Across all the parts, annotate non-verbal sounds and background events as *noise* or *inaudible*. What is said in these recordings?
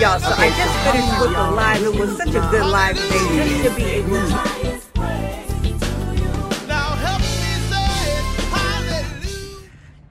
Y'all, so I just finished with the live. It was such a good live today just to be able to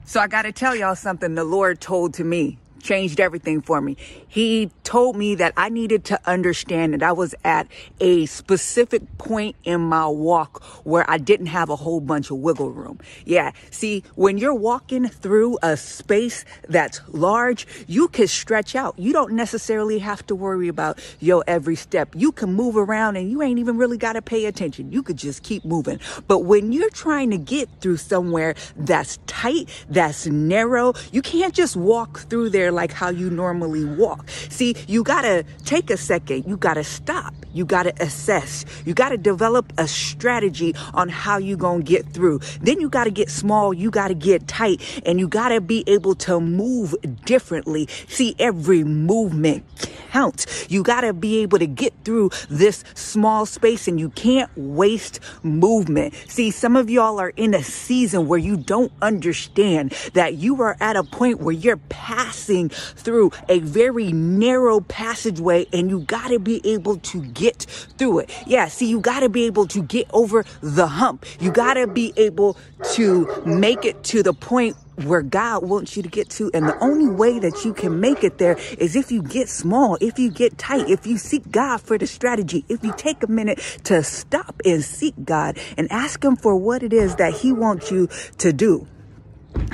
So I got to tell y'all something the Lord told to me changed everything for me. He told me that I needed to understand that I was at a specific point in my walk where I didn't have a whole bunch of wiggle room. Yeah. See, when you're walking through a space that's large, you can stretch out. You don't necessarily have to worry about your every step. You can move around and you ain't even really got to pay attention. You could just keep moving. But when you're trying to get through somewhere that's tight, that's narrow, you can't just walk through there like how you normally walk. See, you gotta take a second. You gotta stop. You gotta assess. You gotta develop a strategy on how you gonna get through. Then you gotta get small. You gotta get tight and you gotta be able to move differently. See, every movement counts. You gotta be able to get through this small space and you can't waste movement. See, some of y'all are in a season where you don't understand that you are at a point where you're passing through a very narrow passageway and you got to be able to get through it. Yeah, see, you got to be able to get over the hump. You got to be able to make it to the point where God wants you to get to. And the only way that you can make it there is if you get small, if you get tight, if you seek God for the strategy, if you take a minute to stop and seek God and ask Him for what it is that He wants you to do.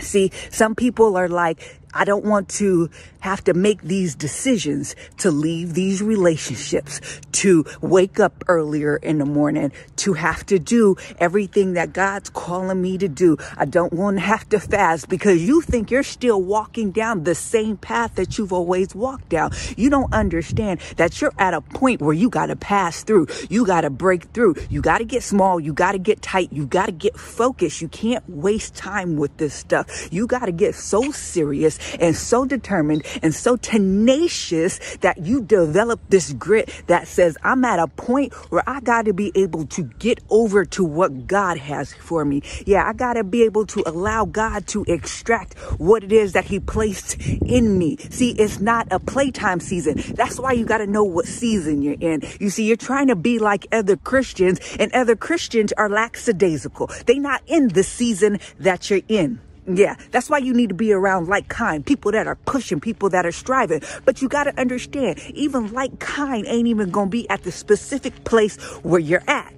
See, some people are like, I don't want to have to make these decisions to leave these relationships, to wake up earlier in the morning, to have to do everything that God's calling me to do. I don't want to have to fast because you think you're still walking down the same path that you've always walked down. You don't understand that you're at a point where you got to pass through. You got to break through. You got to get small. You got to get tight. You got to get focused. You can't waste time with this stuff. You got to get so serious and so determined and so tenacious that you develop this grit that says, I'm at a point where I got to be able to get over to what God has for me. Yeah, I got to be able to allow God to extract what it is that He placed in me. See, it's not a playtime season. That's why you got to know what season you're in. You see, you're trying to be like other Christians, and other Christians are lackadaisical. They're not in the season that you're in. Yeah, that's why you need to be around like kind people that are pushing, people that are striving. But you got to understand, even like kind ain't even going to be at the specific place where you're at.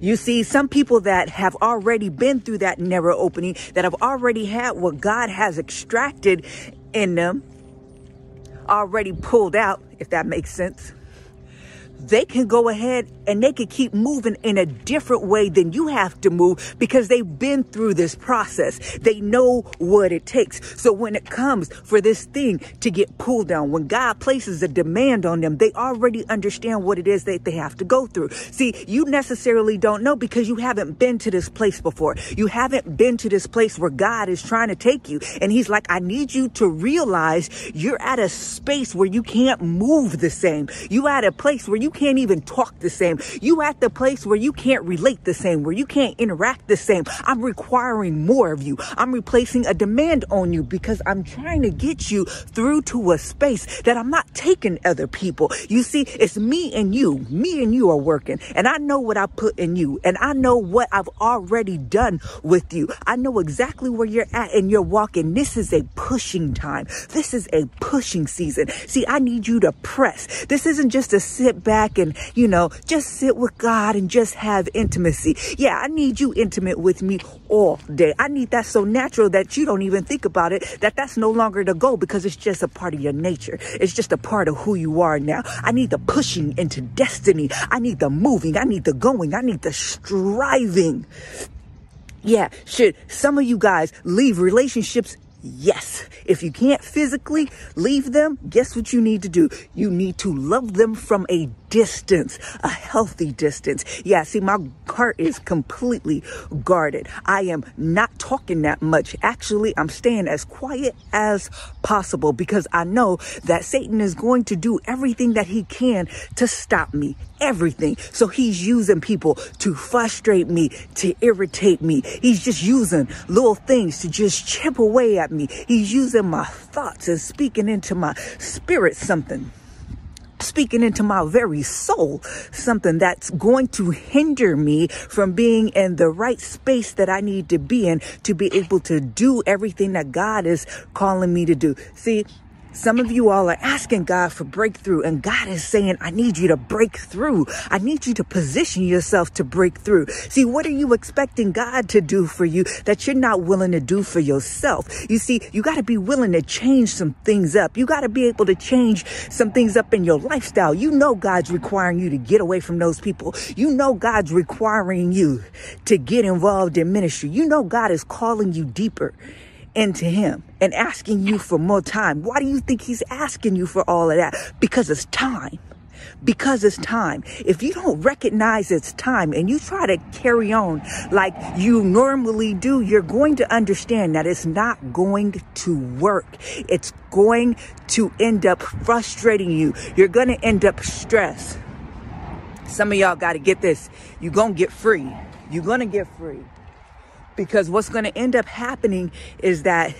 You see, some people that have already been through that narrow opening, that have already had what God has extracted in them, already pulled out, if that makes sense they can go ahead and they can keep moving in a different way than you have to move because they've been through this process. They know what it takes. So when it comes for this thing to get pulled down, when God places a demand on them, they already understand what it is that they have to go through. See, you necessarily don't know because you haven't been to this place before. You haven't been to this place where God is trying to take you. And He's like, I need you to realize you're at a space where you can't move the same. You at a place where you can't even talk the same. You at the place where you can't relate the same, where you can't interact the same. I'm requiring more of you. I'm replacing a demand on you because I'm trying to get you through to a space that I'm not taking other people. You see, it's me and you. Me and you are working and I know what I put in you and I know what I've already done with you. I know exactly where you're at and you're walking. This is a pushing time. This is a pushing season. See, I need you to press. This isn't just a sit back back and, you know, just sit with God and just have intimacy. Yeah, I need you intimate with me all day. I need that so natural that you don't even think about it, that that's no longer the goal because it's just a part of your nature. It's just a part of who you are now. I need the pushing into destiny. I need the moving. I need the going. I need the striving. Yeah, should some of you guys leave relationships Yes. If you can't physically leave them, guess what you need to do? You need to love them from a distance, a healthy distance. Yeah, see, my heart is completely guarded. I am not talking that much. Actually, I'm staying as quiet as possible because I know that Satan is going to do everything that he can to stop me. Everything. So he's using people to frustrate me, to irritate me. He's just using little things to just chip away at me. He's using my thoughts and speaking into my spirit something speaking into my very soul, something that's going to hinder me from being in the right space that I need to be in to be able to do everything that God is calling me to do. See, some of you all are asking God for breakthrough, and God is saying, I need you to break through. I need you to position yourself to break through. See, what are you expecting God to do for you that you're not willing to do for yourself? You see, you got to be willing to change some things up. You got to be able to change some things up in your lifestyle. You know, God's requiring you to get away from those people. You know, God's requiring you to get involved in ministry. You know, God is calling you deeper into him and asking you for more time. Why do you think he's asking you for all of that? Because it's time. Because it's time. If you don't recognize it's time and you try to carry on like you normally do, you're going to understand that it's not going to work. It's going to end up frustrating you. You're going to end up stressed. Some of y'all got to get this. You're going to get free. You're going to get free. Because what's going to end up happening is that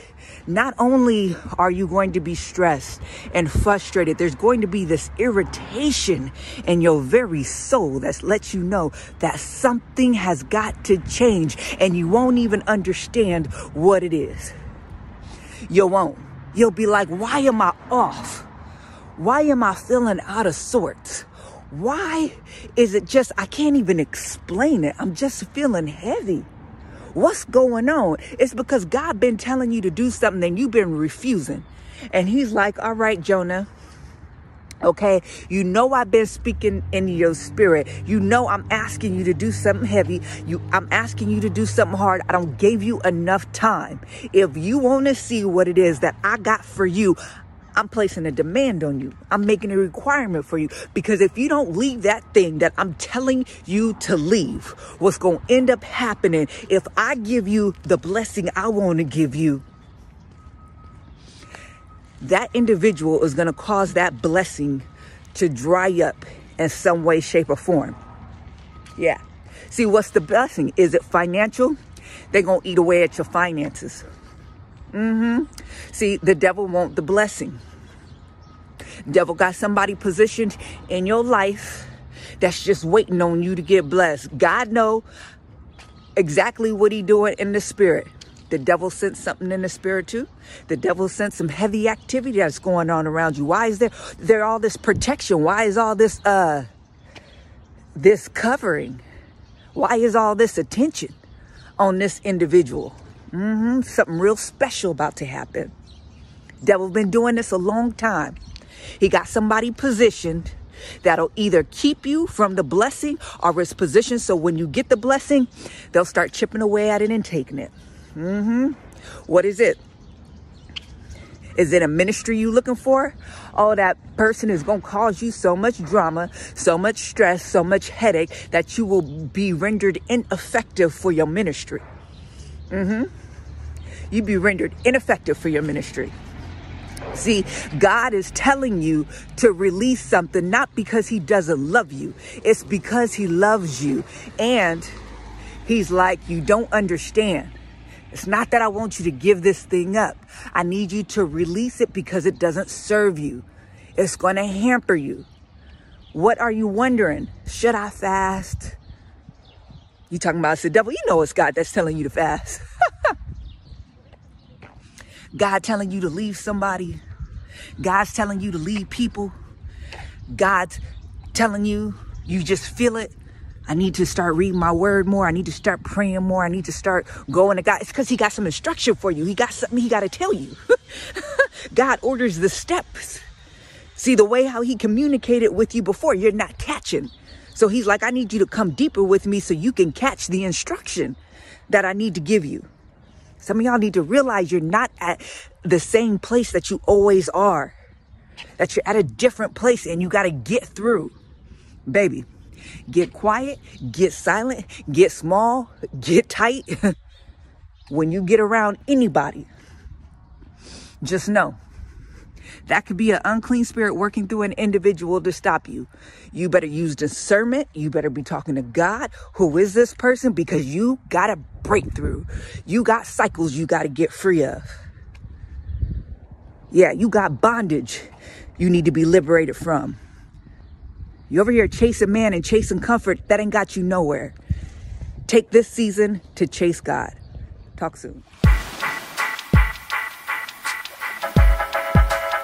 not only are you going to be stressed and frustrated, there's going to be this irritation in your very soul that lets you know that something has got to change and you won't even understand what it is. You won't. You'll be like, why am I off? Why am I feeling out of sorts? Why is it just, I can't even explain it. I'm just feeling heavy. What's going on? It's because God been telling you to do something and you've been refusing. And he's like, all right, Jonah. Okay, you know I've been speaking in your spirit. You know I'm asking you to do something heavy. You I'm asking you to do something hard. I don't give you enough time. If you want to see what it is that I got for you, I'm placing a demand on you. I'm making a requirement for you because if you don't leave that thing that I'm telling you to leave, what's going to end up happening if I give you the blessing I want to give you, that individual is going to cause that blessing to dry up in some way, shape, or form. Yeah. See, what's the blessing? Is it financial? They're going to eat away at your finances. Mm-hmm. See, the devil want the blessing. Devil got somebody positioned in your life that's just waiting on you to get blessed. God know exactly what he doing in the spirit. The devil sent something in the spirit too. The devil sent some heavy activity that's going on around you. Why is there there all this protection? Why is all this uh this covering? Why is all this attention on this individual? Mm-hmm. Something real special about to happen. Devil been doing this a long time. He got somebody positioned that'll either keep you from the blessing or it's positioned so when you get the blessing, they'll start chipping away at it and taking it. Mm-hmm. What is it? Is it a ministry you looking for? Oh, that person is going to cause you so much drama, so much stress, so much headache that you will be rendered ineffective for your ministry. Mm-hmm you'd be rendered ineffective for your ministry. See, God is telling you to release something not because He doesn't love you, it's because He loves you. And He's like, You don't understand. It's not that I want you to give this thing up. I need you to release it because it doesn't serve you. It's going to hamper you. What are you wondering? Should I fast? You talking about the devil? You know it's God that's telling you to fast. *laughs* God telling you to leave somebody. God's telling you to leave people. God's telling you, you just feel it. I need to start reading my word more. I need to start praying more. I need to start going to God. It's because He got some instruction for you. He got something He got to tell you. *laughs* God orders the steps. See, the way how He communicated with you before, you're not catching. So He's like, I need you to come deeper with me so you can catch the instruction that I need to give you. Some of y'all need to realize you're not at the same place that you always are. That you're at a different place and you got to get through. baby, get quiet, get silent, get small, get tight. *laughs* when you get around anybody, just know that could be an unclean spirit working through an individual to stop you. You better use discernment. You better be talking to God. Who is this person? Because you got a breakthrough. You got cycles you got to get free of. Yeah, you got bondage you need to be liberated from. You over here chasing man and chasing comfort, that ain't got you nowhere. Take this season to chase God. Talk soon.